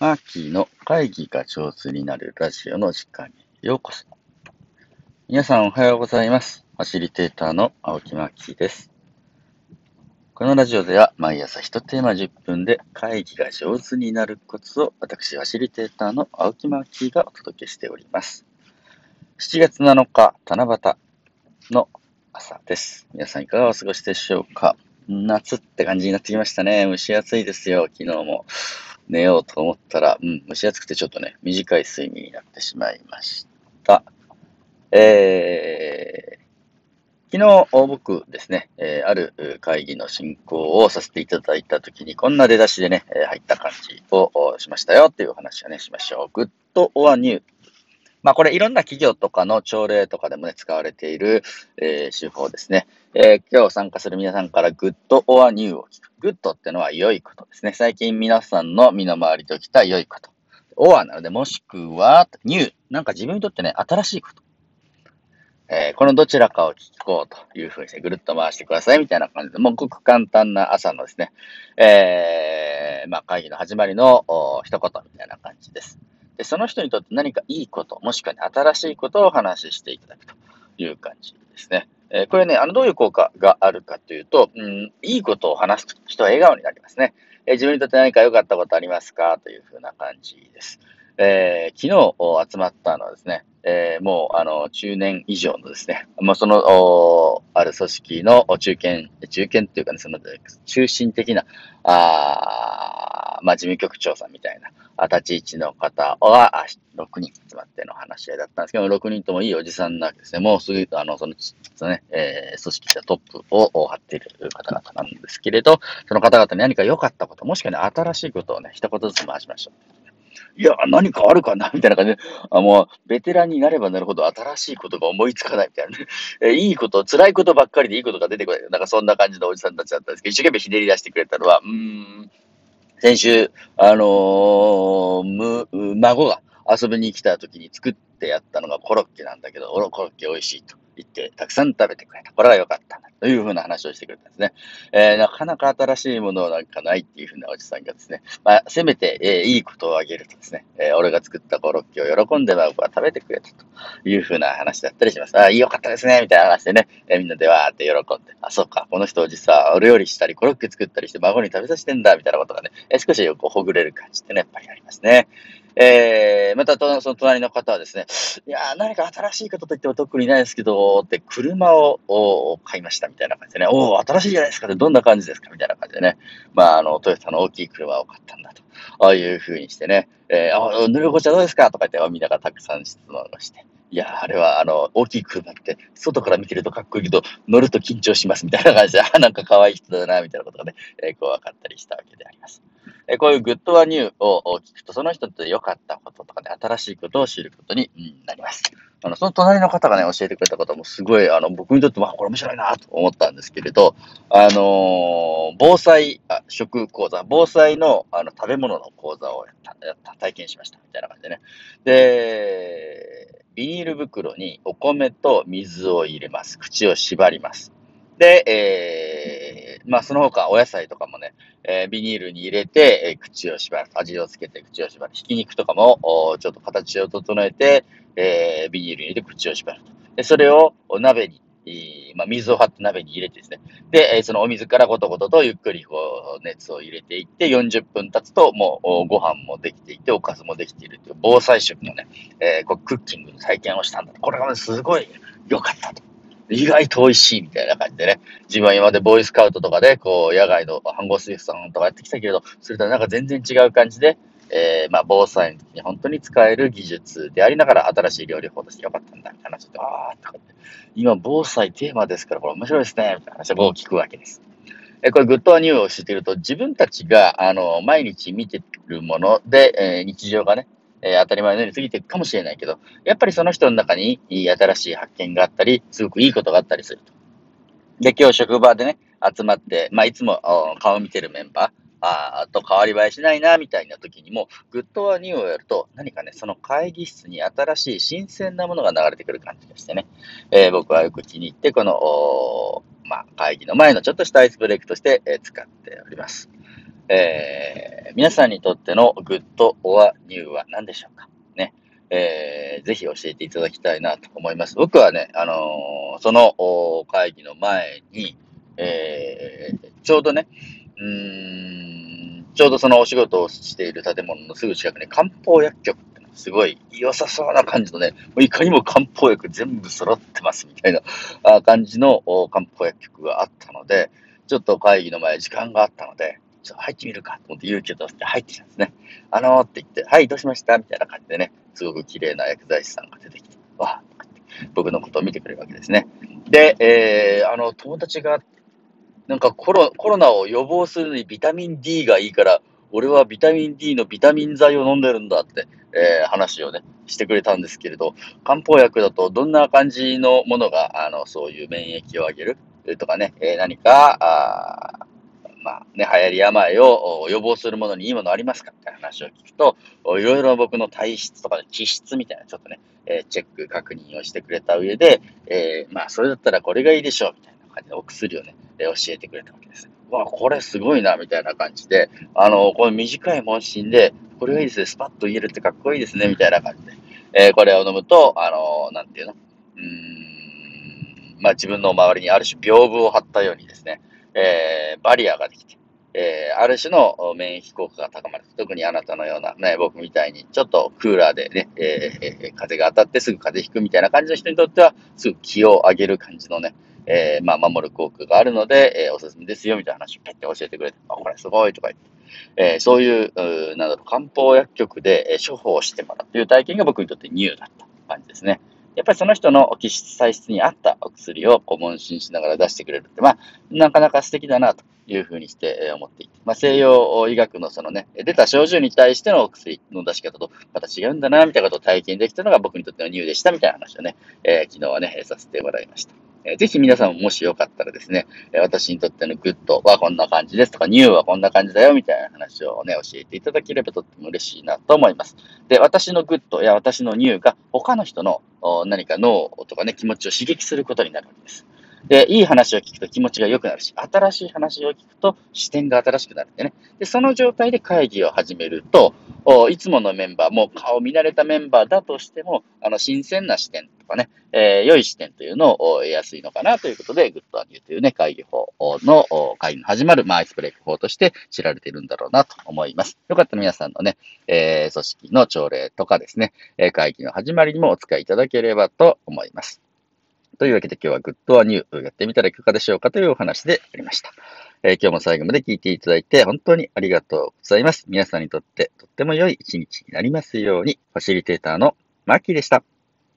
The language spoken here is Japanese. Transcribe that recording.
マーキーの会議が上手になるラジオの時間にようこそ。皆さんおはようございます。ファシリテーターの青木マーキーです。このラジオでは毎朝1テーマ10分で会議が上手になるコツを私、ファシリテーターの青木マーキーがお届けしております。7月7日、七夕の朝です。皆さんいかがお過ごしでしょうか？夏って感じになってきましたね。蒸し暑いですよ、昨日も。寝ようと思ったら、うん、蒸し暑くてちょっとね、短い睡眠になってしまいました。えー、昨日、僕ですね、えー、ある会議の進行をさせていただいたときに、こんな出だしでね、入った感じをしましたよっていうお話をね、しましょう。グッドオアニューまあこれいろんな企業とかの朝礼とかでもね、使われている、えー、手法ですね。えー、今日参加する皆さんから Good or New を聞く。 Good ってのは良いことですね。最近皆さんの身の回りで起きた良いこと。オアなので、もしくは、 New。なんか自分にとってね、新しいこと。えー、このどちらかを聞こうというふうにして、ぐるっと回してくださいみたいな感じで、もうごく簡単な朝のですね、えー、まあ会議の始まりの一言みたいな感じです。で、その人にとって何かいいこと、もしくは、ね、新しいことをお話ししていただくという感じですね。え、これね、あの、どういう効果があるかというと、うん、いいことを話す人は笑顔になりますね。え、自分にとって何か良かったことありますか？というふうな感じです。えー、昨日集まったのはですね、えー、もう、あの、中年以上のですね、もうその、ある組織の中堅、中堅っていうかね、その、中心的な、あまあ、事務局長さんみたいな、立ち位置の方は、6人集まっての話し合いだったんですけど、6人ともいいおじさんなわけですね。もうすぐ、あの、その、そのね、えー、組織でトップを張っている方々なんですけれど、その方々に何か良かったこと、もしくはね、新しいことをね、一言ずつ回しましょう。いや、何かあるかなみたいな感じで、あもう、ベテランになればなるほど新しいことが思いつかないみたいなね。えいいこと、辛いことばっかりでいいことが出てこない。なんかそんな感じのおじさんたちだったんですけど、一生懸命ひねり出してくれたのは、うん、先週、あのー、む、孫が遊びに来た時に作ってやったのがコロッケなんだけど、コロッケ美味しいと。行って、たくさん食べてくれた。これは良かったな。というふうな話をしてくれたんですね。えー、なかなか新しいものなんかないっていうふうなおじさんがですね、まあ、せめて、えー、いいことをあげるとですね、えー、俺が作ったコロッケを喜んで僕は食べてくれたというふうな話だったりします。ああ、良かったですね、みたいな話でね、えー、みんなでわーって喜んで、あ、そうか、この人おじさん、お料理したり、コロッケ作ったりして孫に食べさせてんだ、みたいなことがね、えー、少しこうほぐれる感じってね、やっぱりありますね。えー、またと、その隣の方はですね、いや何か新しいことといっても特にないですけど、って車を買いましたみたいな感じでね、おお、新しいじゃないですか。ってどんな感じですか？みたいな感じでね、まあ、あの、トヨタの大きい車を買ったんだと。ああいう風にしてね、えー、あ、塗るこちゃどうですか？とか言って、みんながたくさん質問をして。いや、あれは、あの、大きい車って、外から見てるとかっこいいけど、乗ると緊張しますみたいな感じで、あ、なんか可愛い人だな、みたいなことがね、えー、こう分かったりしたわけであります。えこういうグッドワニューを聞くと、その人って良かったこととかね、新しいことを知ることになります。あの、その隣の方がね、教えてくれたこともすごい、あの、僕にとっても、これ面白いなと思ったんですけれど、あのー、防災あ食講座、防災のあの食べ物の講座を体験しました、みたいな感じでね。で、ビニール袋にお米と水を入れます。口を縛ります。で、えー、まあ、その他、お野菜とかもね、えー、ビニールに入れて、えー、口を縛る。味をつけて口を縛る。ひき肉とかも、ちょっと形を整えて、えー、ビニールに入れて口を縛ると。で、それを鍋に、まあ、水を張って鍋に入れてですね。で、えそのお水からゴトゴトとゆっくりこう熱を入れていって、40分経つともうご飯もできていて、おかずもできているという防災食のね、え、こうクッキングの体験をしたんだと。これが、ね、すごい良かったと。意外と美味しいみたいな感じでね、自分は今までボーイスカウトとかで、こう、野外の飯合水さんとかやってきたけれど、それとはなんか全然違う感じで、えー、まあ、防災の時に本当に使える技術でありながら、新しい料理法としてよかったんだ、みたいな話で、あーとかって今、防災テーマですから、これ面白いですね、みたいな話を聞くわけです。えこれ、グッドアニューを知っていると、自分たちが、あの、毎日見てるもので、えー、日常がね、えー、当たり前のように過ぎていくかもしれないけど、やっぱりその人の中に新しい発見があったり、すごくいいことがあったりすると。で、今日職場でね、集まって、まあ、いつも顔見てるメンバー、あと変わり映えしないな、みたいな時にも、グッドワニューをやると、何かね、その会議室に新しい新鮮なものが流れてくる感じがしてね、えー、僕はよく気に入って、この、まあ、会議の前のちょっとしたアイスブレイクとして、えー、使っております。えー、皆さんにとってのグッドオアニューは何でしょうか？ね。えー、ぜひ教えていただきたいなと思います。僕はね、あのー、その会議の前に、えー、ちょうどね、うーん、ちょうどそのお仕事をしている建物のすぐ近くに漢方薬局ってすごい良さそうな感じのね、いかにも漢方薬全部揃ってますみたいな感じの漢方薬局があったので、ちょっと会議の前時間があったので、っと入ってみるかと思って勇気を出して入ってきたんですね。あのーって言って、はい、どうしました？みたいな感じでね、すごく綺麗な薬剤師さんが出てきて、わーって僕のことを見てくれるわけですね。で、えー、あの、友達が、なんかコロコロナを予防するのにビタミン D がいいから、俺はビタミン D のビタミン剤を飲んでるんだって、えー、話をね、してくれたんですけれど、漢方薬だとどんな感じのものが、あの、そういう免疫を上げる？とかね、えー、何か、あまあね、流行り病を予防するものにいいものありますかみたいな話を聞くと、いろいろ僕の体質とか、気質みたいなちょっとね、え、チェック、確認をしてくれた上で、えー、まあそれだったらこれがいいでしょうみたいな感じでお薬をね、え、教えてくれたわけです。わ、これすごいな、みたいな感じで、あの、この短い問診で、これがいいですね、スパッと言えるってかっこいいですね、みたいな感じで、えー、これを飲むと、あの、なんていうの？うーん、まあ自分の周りにある種屏風を張ったようにですね、えー、バリアができて、えー、ある種の免疫効果が高まる。特にあなたのような、ね、僕みたいに、ちょっとクーラーでね、えー、風が当たってすぐ風邪ひくみたいな感じの人にとっては、すぐ気を上げる感じのね、えー、まあ、守る効果があるので、えー、おすすめですよ、みたいな話をペッて教えてくれて、あ、これすごいとか言って、えー、そういう、うなんだろう、漢方薬局で、え処方してもらうという体験が僕にとってニューだった感じですね。やっぱりその人の気質、体質に合ったお薬をこう問診しながら出してくれるって、まあ、なかなか素敵だなというふうにして思っていて、まあ、西洋医学のそのね、出た症状に対してのお薬の出し方とまた違うんだな、みたいなことを体験できたのが僕にとっての New でした、みたいな話をね、えー、昨日はね、させてもらいました。えぜひ皆さんももしよかったらですね、私にとっての Good はこんな感じですとか、 New はこんな感じだよみたいな話をね、教えていただければとっても嬉しいなと思います。で、私の Good や私の New が他の人の何か脳とかね、気持ちを刺激することになるわけです。で、いい話を聞くと気持ちが良くなるし、新しい話を聞くと視点が新しくなるんでね。で、その状態で会議を始めると、いつものメンバー、もう顔見慣れたメンバーだとしても、あの、新鮮な視点かね、えー、良い視点というのを得やすいのかなということで、 Good and New というね、会議法の、会議の始まる、まあ、アイスブレイク法として知られているんだろうなと思います。よかったら皆さんのね、えー、組織の朝礼とかですね、会議の始まりにもお使いいただければと思います。というわけで今日はグッドアニューやってみたらいかがでしょうかというお話でありました。えー、今日も最後まで聞いていただいて本当にありがとうございます。皆さんにとってとっても良い一日になりますように、ファシリテーターのマーキーでした。